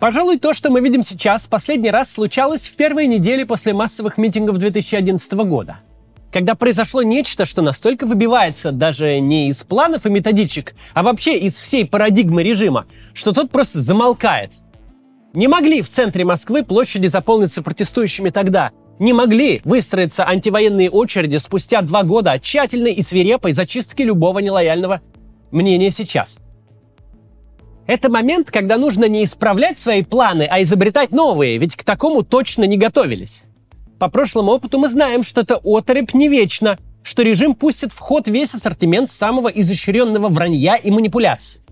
Пожалуй, то, что мы видим сейчас, последний раз случалось в первые недели после массовых митингов 2011 года. Когда произошло нечто, что настолько выбивается даже не из планов и методичек, а вообще из всей парадигмы режима, что тот просто замолкает. Не могли в центре Москвы площади заполниться протестующими тогда. Не могли выстроиться антивоенные очереди спустя два года тщательной и свирепой зачистки любого нелояльного мнения сейчас – это момент, когда нужно не исправлять свои планы, а изобретать новые, ведь к такому точно не готовились. По прошлому опыту мы знаем, что это оторопь не вечна, что режим пустит в ход весь ассортимент самого изощренного вранья и манипуляций.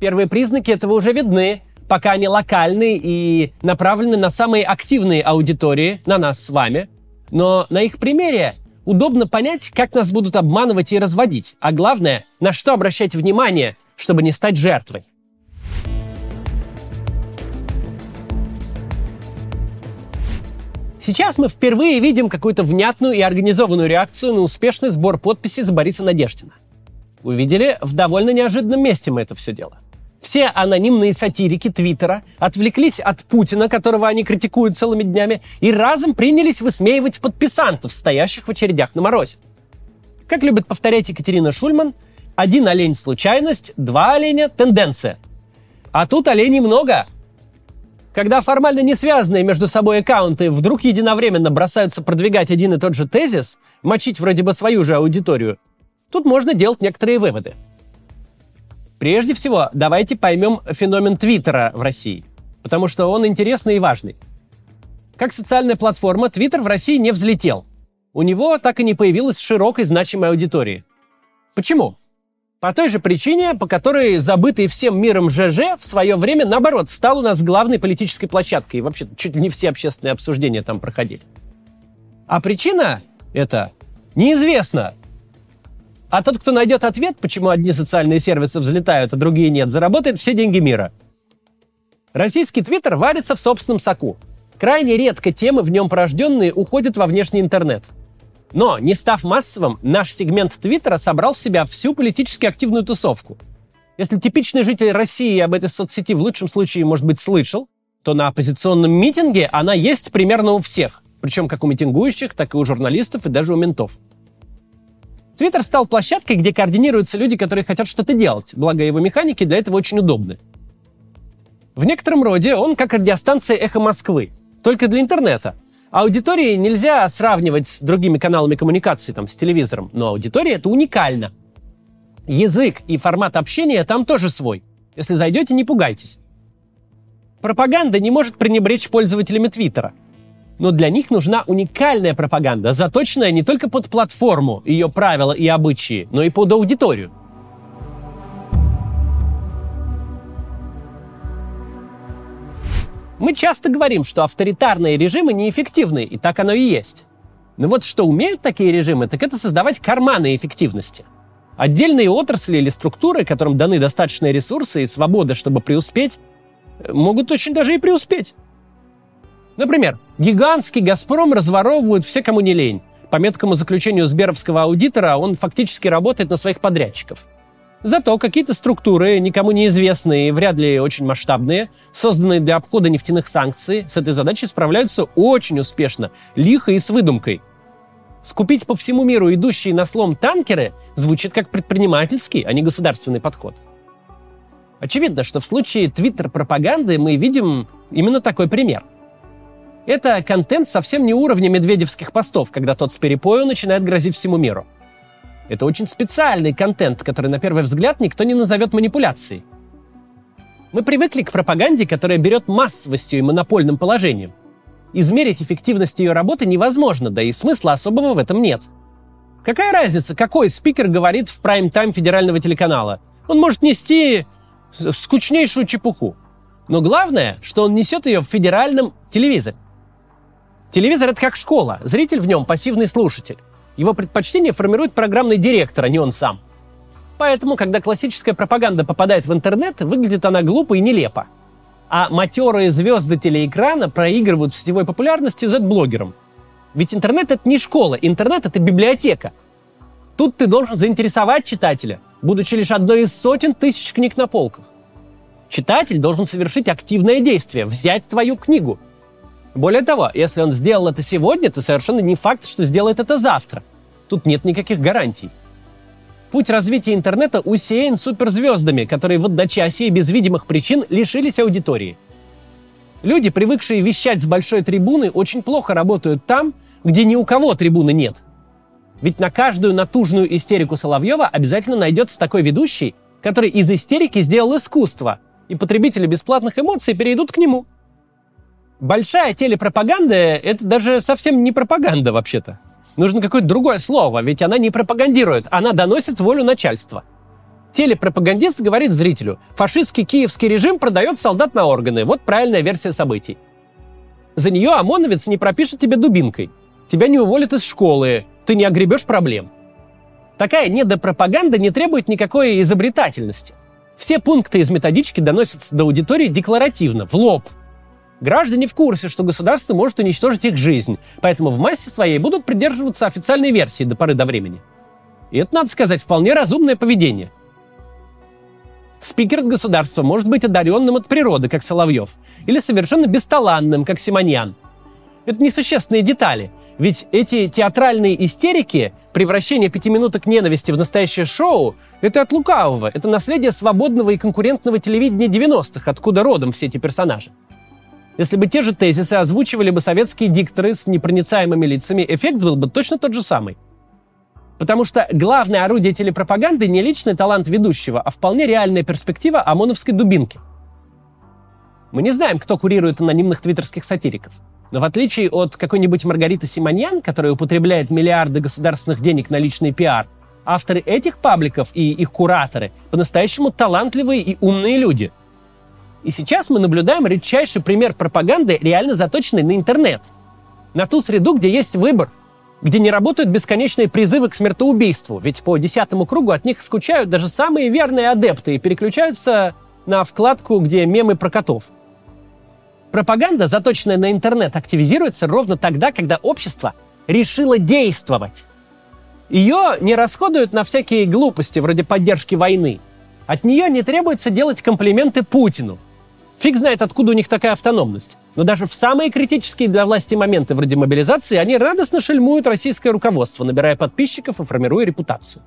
Первые признаки этого уже видны, пока они локальные и направлены на самые активные аудитории, на нас с вами. Но на их примере удобно понять, как нас будут обманывать и разводить, а главное, на что обращать внимание, чтобы не стать жертвой. Сейчас мы впервые видим какую-то внятную и организованную реакцию на успешный сбор подписей за Бориса Надеждина. Увидели, в довольно неожиданном месте мы это все дело. Все анонимные сатирики Твиттера отвлеклись от Путина, которого они критикуют целыми днями, и разом принялись высмеивать подписантов, стоящих в очередях на морозе. Как любит повторять Екатерина Шульман, один олень – случайность, два оленя – тенденция. А тут оленей много, когда формально не связанные между собой аккаунты вдруг единовременно бросаются продвигать один и тот же тезис, мочить вроде бы свою же аудиторию, тут можно делать некоторые выводы. Прежде всего, давайте поймем феномен Твиттера в России, потому что он интересный и важный. Как социальная платформа, Твиттер в России не взлетел. У него так и не появилась широкой значимой аудитории. Почему? По той же причине, по которой забытый всем миром ЖЖ в свое время, наоборот, стал у нас главной политической площадкой. И вообще чуть ли не все общественные обсуждения там проходили. А причина это неизвестна. А тот, кто найдет ответ, почему одни социальные сервисы взлетают, а другие нет, заработает все деньги мира. Российский твиттер варится в собственном соку. Крайне редко темы, в нем порожденные, уходят во внешний интернет – но, не став массовым, наш сегмент Твиттера собрал в себя всю политически активную тусовку. Если типичный житель России об этой соцсети в лучшем случае, может быть, слышал, то на оппозиционном митинге она есть примерно у всех. Причем как у митингующих, так и у журналистов и даже у ментов. Твиттер стал площадкой, где координируются люди, которые хотят что-то делать, благо его механики для этого очень удобны. В некотором роде он как радиостанция «Эхо Москвы», только для интернета – Аудитории нельзя сравнивать с другими каналами коммуникации, там, с телевизором, но аудитория это уникально. Язык и формат общения там тоже свой. Если зайдете, не пугайтесь. Пропаганда не может пренебречь пользователями Твиттера. Но для них нужна уникальная пропаганда, заточенная не только под платформу, ее правила и обычаи, но и под аудиторию – Мы часто говорим, что авторитарные режимы неэффективны, и так оно и есть. Но вот что умеют такие режимы, так это создавать карманы эффективности. Отдельные отрасли или структуры, которым даны достаточные ресурсы и свобода, чтобы преуспеть, могут очень даже и преуспеть. Например, гигантский «Газпром» разворовывают все, кому не лень. По меткому заключению сберовского аудитора он фактически работает на своих подрядчиков – Зато какие-то структуры, никому неизвестные вряд ли очень масштабные, созданные для обхода нефтяных санкций, с этой задачей справляются очень успешно, лихо и с выдумкой. Скупить по всему миру идущие на слом танкеры звучит как предпринимательский, а не государственный подход. Очевидно, что в случае твиттер-пропаганды мы видим именно такой пример. Это контент совсем не уровня медведевских постов, когда тот с перепою начинает грозить всему миру. Это очень специальный контент, который на первый взгляд никто не назовет манипуляцией. Мы привыкли к пропаганде, которая берет массовостью и монопольным положением. Измерить эффективность ее работы невозможно, да и смысла особого в этом нет. Какая разница, какой спикер говорит в прайм-тайм федерального телеканала? Он может нести скучнейшую чепуху. Но главное, что он несет ее в федеральном телевизоре. Телевизор — это как школа, зритель в нем — пассивный слушатель. Его предпочтение формирует программный директор, а не он сам. Поэтому, когда классическая пропаганда попадает в интернет, выглядит она глупо и нелепо. А матерые звезды телеэкрана проигрывают в сетевой популярности Z-блогерам. Ведь интернет это не школа, интернет это библиотека. Тут ты должен заинтересовать читателя, будучи лишь одной из сотен тысяч книг на полках. Читатель должен совершить активное действие, взять твою книгу. Более того, если он сделал это сегодня, то совершенно не факт, что сделает это завтра. Тут нет никаких гарантий. Путь развития интернета усеян суперзвездами, которые в одночасье без видимых причин лишились аудитории. Люди, привыкшие вещать с большой трибуны, очень плохо работают там, где ни у кого трибуны нет. Ведь на каждую натужную истерику Соловьева обязательно найдется такой ведущий, который из истерики сделал искусство, и потребители бесплатных эмоций перейдут к нему. Большая телепропаганда — это даже совсем не пропаганда вообще-то. Нужно какое-то другое слово, ведь она не пропагандирует, она доносит волю начальства. Телепропагандист говорит зрителю, фашистский киевский режим продает солдат на органы. Вот правильная версия событий. За нее ОМОНовец не пропишет тебе дубинкой. Тебя не уволят из школы, ты не огребешь проблем. Такая недопропаганда не требует никакой изобретательности. Все пункты из методички доносятся до аудитории декларативно, в лоб. Граждане в курсе, что государство может уничтожить их жизнь, поэтому в массе своей будут придерживаться официальной версии до поры до времени. И это, надо сказать, вполне разумное поведение. Спикер государства может быть одаренным от природы, как Соловьев, или совершенно бесталанным, как Симоньян. Это несущественные детали, ведь эти театральные истерики, превращение пяти минуток ненависти в настоящее шоу, это от лукавого, это наследие свободного и конкурентного телевидения 90-х, откуда родом все эти персонажи. Если бы те же тезисы озвучивали бы советские дикторы с непроницаемыми лицами, эффект был бы точно тот же самый. Потому что главное орудие телепропаганды не личный талант ведущего, а вполне реальная перспектива ОМОНовской дубинки. Мы не знаем, кто курирует анонимных твиттерских сатириков. Но в отличие от какой-нибудь Маргариты Симоньян, которая употребляет миллиарды государственных денег на личный пиар, авторы этих пабликов и их кураторы по-настоящему талантливые и умные люди. И сейчас мы наблюдаем редчайший пример пропаганды, реально заточенной на интернет. На ту среду, где есть выбор, где не работают бесконечные призывы к смертоубийству, ведь по десятому кругу от них скучают даже самые верные адепты и переключаются на вкладку, где мемы про котов – Пропаганда, заточенная на интернет, активизируется ровно тогда, когда общество решило действовать. Ее не расходуют на всякие глупости вроде поддержки войны. От нее не требуется делать комплименты Путину. Фиг знает, откуда у них такая автономность. Но даже в самые критические для власти моменты вроде мобилизации они радостно шельмуют российское руководство, набирая подписчиков и формируя репутацию.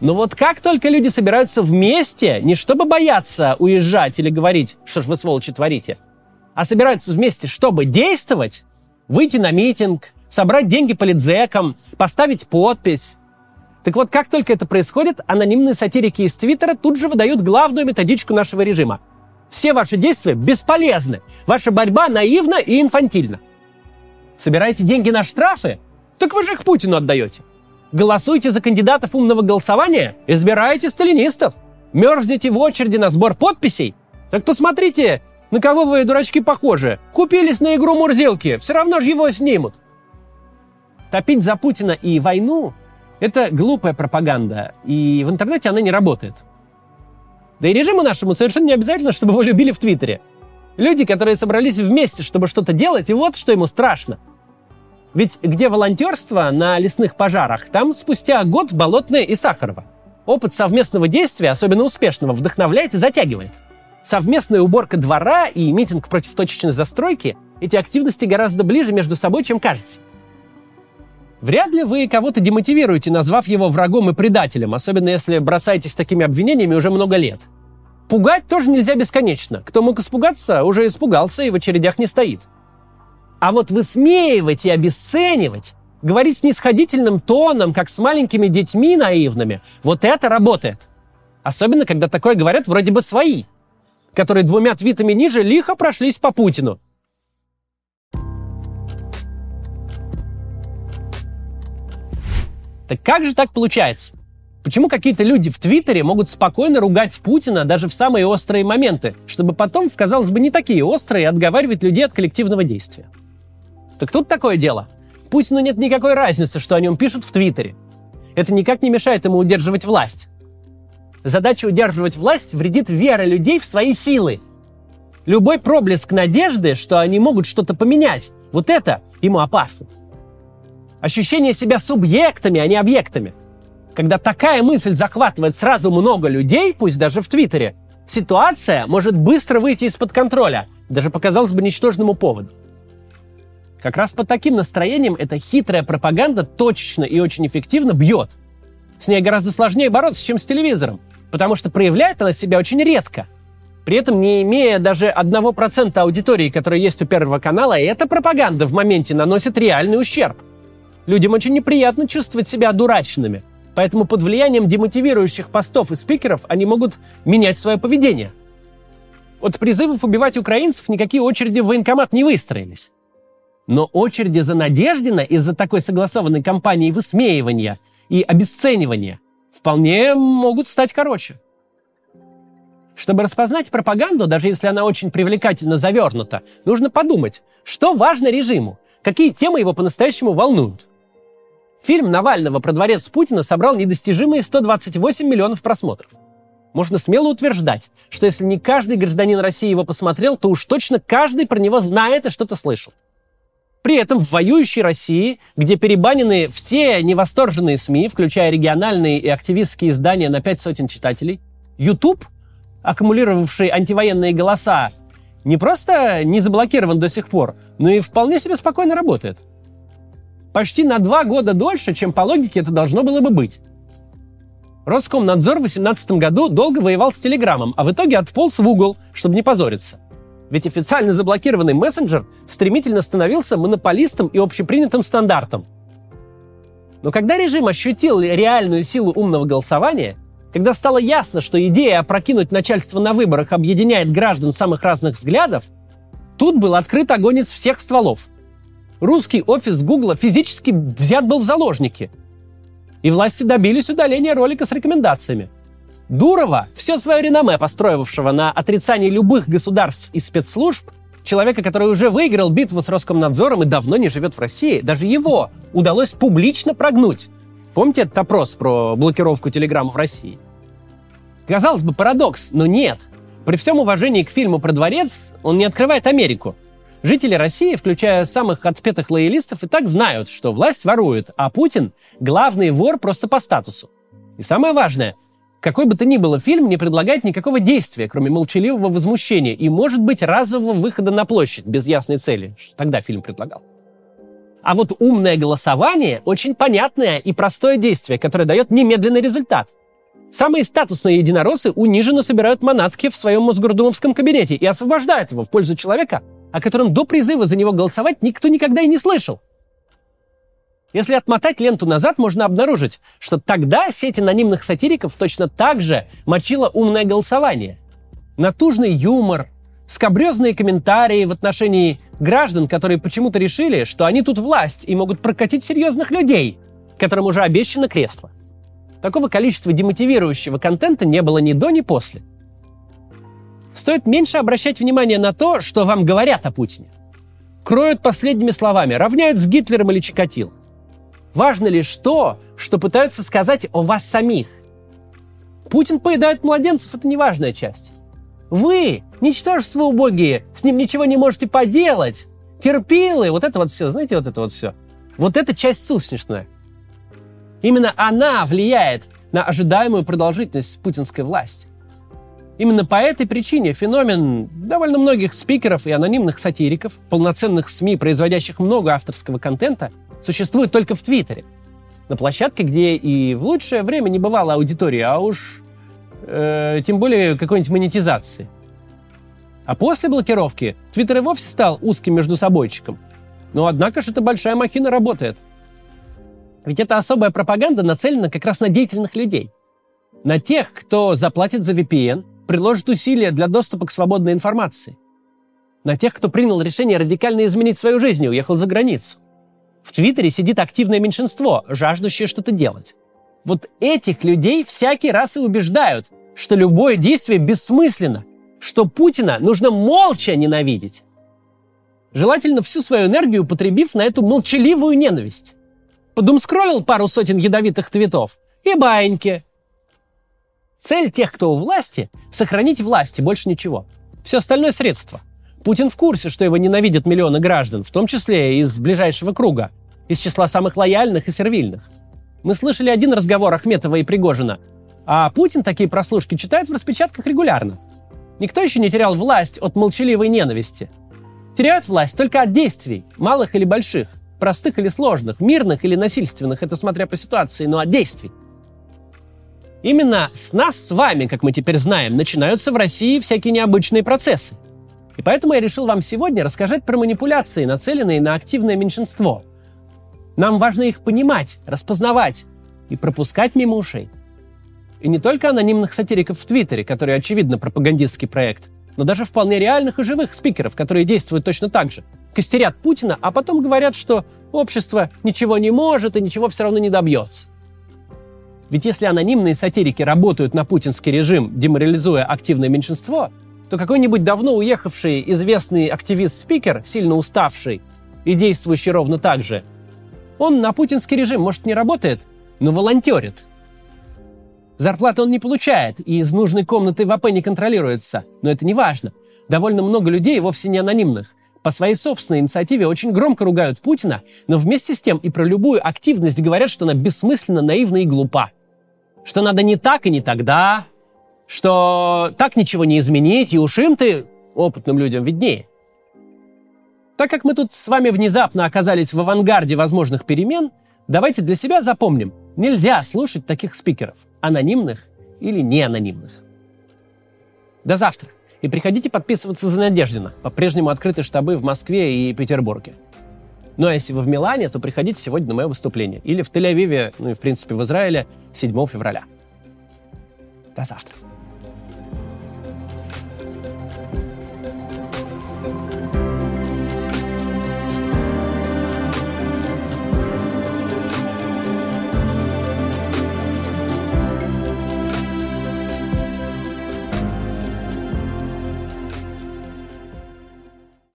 Но вот как только люди собираются вместе, не чтобы бояться уезжать или говорить, что ж вы сволочи творите, а собираются вместе, чтобы действовать, выйти на митинг, собрать деньги политзекам, поставить подпись. Так вот, как только это происходит, анонимные сатирики из Твиттера тут же выдают главную методичку нашего режима. Все ваши действия бесполезны. Ваша борьба наивна и инфантильна. Собираете деньги на штрафы? Так вы же их Путину отдаете. Голосуйте за кандидатов умного голосования? Избирайте сталинистов. Мерзнете в очереди на сбор подписей? Так посмотрите, на кого вы, дурачки, похожи? Купились на игру Мурзилки, все равно же его снимут. Топить за Путина и войну – это глупая пропаганда, и в интернете она не работает. Да и режиму нашему совершенно не обязательно, чтобы его любили в Твиттере. Люди, которые собрались вместе, чтобы что-то делать, и вот что ему страшно. Ведь где волонтерство на лесных пожарах, там спустя год Болотное и Сахарова. Опыт совместного действия, особенно успешного, вдохновляет и затягивает совместная уборка двора и митинг против точечной застройки – эти активности гораздо ближе между собой, чем кажется. Вряд ли вы кого-то демотивируете, назвав его врагом и предателем, особенно если бросаетесь такими обвинениями уже много лет. Пугать тоже нельзя бесконечно. Кто мог испугаться, уже испугался и в очередях не стоит. А вот высмеивать и обесценивать, говорить снисходительным тоном, как с маленькими детьми наивными, вот это работает. Особенно, когда такое говорят вроде бы свои – которые двумя твитами ниже лихо прошлись по Путину. Так как же так получается? Почему какие-то люди в Твиттере могут спокойно ругать Путина даже в самые острые моменты, чтобы потом, в, казалось бы, не такие острые, отговаривать людей от коллективного действия? Так тут такое дело. Путину нет никакой разницы, что о нем пишут в Твиттере. Это никак не мешает ему удерживать власть. Задача удерживать власть вредит вера людей в свои силы. Любой проблеск надежды, что они могут что-то поменять, вот это ему опасно. Ощущение себя субъектами, а не объектами. Когда такая мысль захватывает сразу много людей, пусть даже в Твиттере, ситуация может быстро выйти из-под контроля, даже показалось бы ничтожному поводу. Как раз под таким настроением эта хитрая пропаганда точечно и очень эффективно бьет. С ней гораздо сложнее бороться, чем с телевизором, потому что проявляет она себя очень редко. При этом не имея даже 1% аудитории, которая есть у Первого канала, эта пропаганда в моменте наносит реальный ущерб. Людям очень неприятно чувствовать себя одураченными, поэтому под влиянием демотивирующих постов и спикеров они могут менять свое поведение. От призывов убивать украинцев никакие очереди в военкомат не выстроились. Но очереди за Надеждина из-за такой согласованной кампании высмеивания и обесценивания вполне могут стать короче. Чтобы распознать пропаганду, даже если она очень привлекательно завернута, нужно подумать, что важно режиму, какие темы его по-настоящему волнуют. Фильм Навального про дворец Путина собрал недостижимые 128 миллионов просмотров. Можно смело утверждать, что если не каждый гражданин России его посмотрел, то уж точно каждый про него знает и что-то слышал. При этом в воюющей России, где перебанены все невосторженные СМИ, включая региональные и активистские издания на пять сотен читателей, YouTube, аккумулировавший антивоенные голоса, не просто не заблокирован до сих пор, но и вполне себе спокойно работает. Почти на два года дольше, чем по логике это должно было бы быть. Роскомнадзор в 2018 году долго воевал с Телеграмом, а в итоге отполз в угол, чтобы не позориться. Ведь официально заблокированный мессенджер стремительно становился монополистом и общепринятым стандартом. Но когда режим ощутил реальную силу умного голосования, когда стало ясно, что идея опрокинуть начальство на выборах объединяет граждан самых разных взглядов, тут был открыт огонь из всех стволов. Русский офис Гугла физически взят был в заложники. И власти добились удаления ролика с рекомендациями – Дурова, все свое реноме, построившего на отрицании любых государств и спецслужб, человека, который уже выиграл битву с Роскомнадзором и давно не живет в России, даже его удалось публично прогнуть. Помните этот опрос про блокировку телеграмм в России? Казалось бы, парадокс, но нет. При всем уважении к фильму про дворец, он не открывает Америку. Жители России, включая самых отпетых лоялистов, и так знают, что власть ворует, а Путин – главный вор просто по статусу. И самое важное, какой бы то ни было фильм не предлагает никакого действия, кроме молчаливого возмущения и, может быть, разового выхода на площадь без ясной цели, что тогда фильм предлагал. А вот умное голосование – очень понятное и простое действие, которое дает немедленный результат. Самые статусные единороссы униженно собирают манатки в своем мосгордумовском кабинете и освобождают его в пользу человека, о котором до призыва за него голосовать никто никогда и не слышал – если отмотать ленту назад, можно обнаружить, что тогда сеть анонимных сатириков точно так же мочила умное голосование. Натужный юмор, скобрезные комментарии в отношении граждан, которые почему-то решили, что они тут власть и могут прокатить серьезных людей, которым уже обещано кресло. Такого количества демотивирующего контента не было ни до, ни после. Стоит меньше обращать внимание на то, что вам говорят о Путине. Кроют последними словами, равняют с Гитлером или Чикатило. Важно лишь то, что пытаются сказать о вас самих. Путин поедает младенцев – это неважная часть. Вы, ничтожество убогие, с ним ничего не можете поделать. Терпилы, вот это вот все, знаете, вот это вот все. Вот эта часть сущностная. Именно она влияет на ожидаемую продолжительность путинской власти. Именно по этой причине феномен довольно многих спикеров и анонимных сатириков, полноценных СМИ, производящих много авторского контента – существует только в Твиттере. На площадке, где и в лучшее время не бывало аудитории, а уж э, тем более какой-нибудь монетизации. А после блокировки Твиттер и вовсе стал узким между собойчиком. Но однако же эта большая махина работает. Ведь эта особая пропаганда нацелена как раз на деятельных людей. На тех, кто заплатит за VPN, приложит усилия для доступа к свободной информации. На тех, кто принял решение радикально изменить свою жизнь и уехал за границу. В Твиттере сидит активное меньшинство, жаждущее что-то делать. Вот этих людей всякий раз и убеждают, что любое действие бессмысленно, что Путина нужно молча ненавидеть. Желательно всю свою энергию употребив на эту молчаливую ненависть. Подумскроллил пару сотен ядовитых твитов и баиньки. Цель тех, кто у власти – сохранить власть и больше ничего. Все остальное средство – Путин в курсе, что его ненавидят миллионы граждан, в том числе из ближайшего круга, из числа самых лояльных и сервильных. Мы слышали один разговор Ахметова и Пригожина, а Путин такие прослушки читает в распечатках регулярно. Никто еще не терял власть от молчаливой ненависти. Теряют власть только от действий, малых или больших, простых или сложных, мирных или насильственных, это смотря по ситуации, но от действий. Именно с нас с вами, как мы теперь знаем, начинаются в России всякие необычные процессы. И поэтому я решил вам сегодня рассказать про манипуляции, нацеленные на активное меньшинство. Нам важно их понимать, распознавать и пропускать мимо ушей. И не только анонимных сатириков в Твиттере, которые, очевидно, пропагандистский проект, но даже вполне реальных и живых спикеров, которые действуют точно так же. Костерят Путина, а потом говорят, что общество ничего не может и ничего все равно не добьется. Ведь если анонимные сатирики работают на путинский режим, деморализуя активное меньшинство, то какой-нибудь давно уехавший известный активист-спикер, сильно уставший и действующий ровно так же, он на путинский режим, может, не работает, но волонтерит – Зарплаты он не получает, и из нужной комнаты в АП не контролируется. Но это не важно. Довольно много людей, вовсе не анонимных, по своей собственной инициативе очень громко ругают Путина, но вместе с тем и про любую активность говорят, что она бессмысленна, наивна и глупа. Что надо не так и не тогда, что так ничего не изменить, и уж им ты, опытным людям, виднее. Так как мы тут с вами внезапно оказались в авангарде возможных перемен, давайте для себя запомним, нельзя слушать таких спикеров – анонимных или неанонимных. До завтра. И приходите подписываться за Надеждина. По-прежнему открыты штабы в Москве и Петербурге. Ну а если вы в Милане, то приходите сегодня на мое выступление. Или в Тель-Авиве, ну и в принципе в Израиле 7 февраля. До завтра.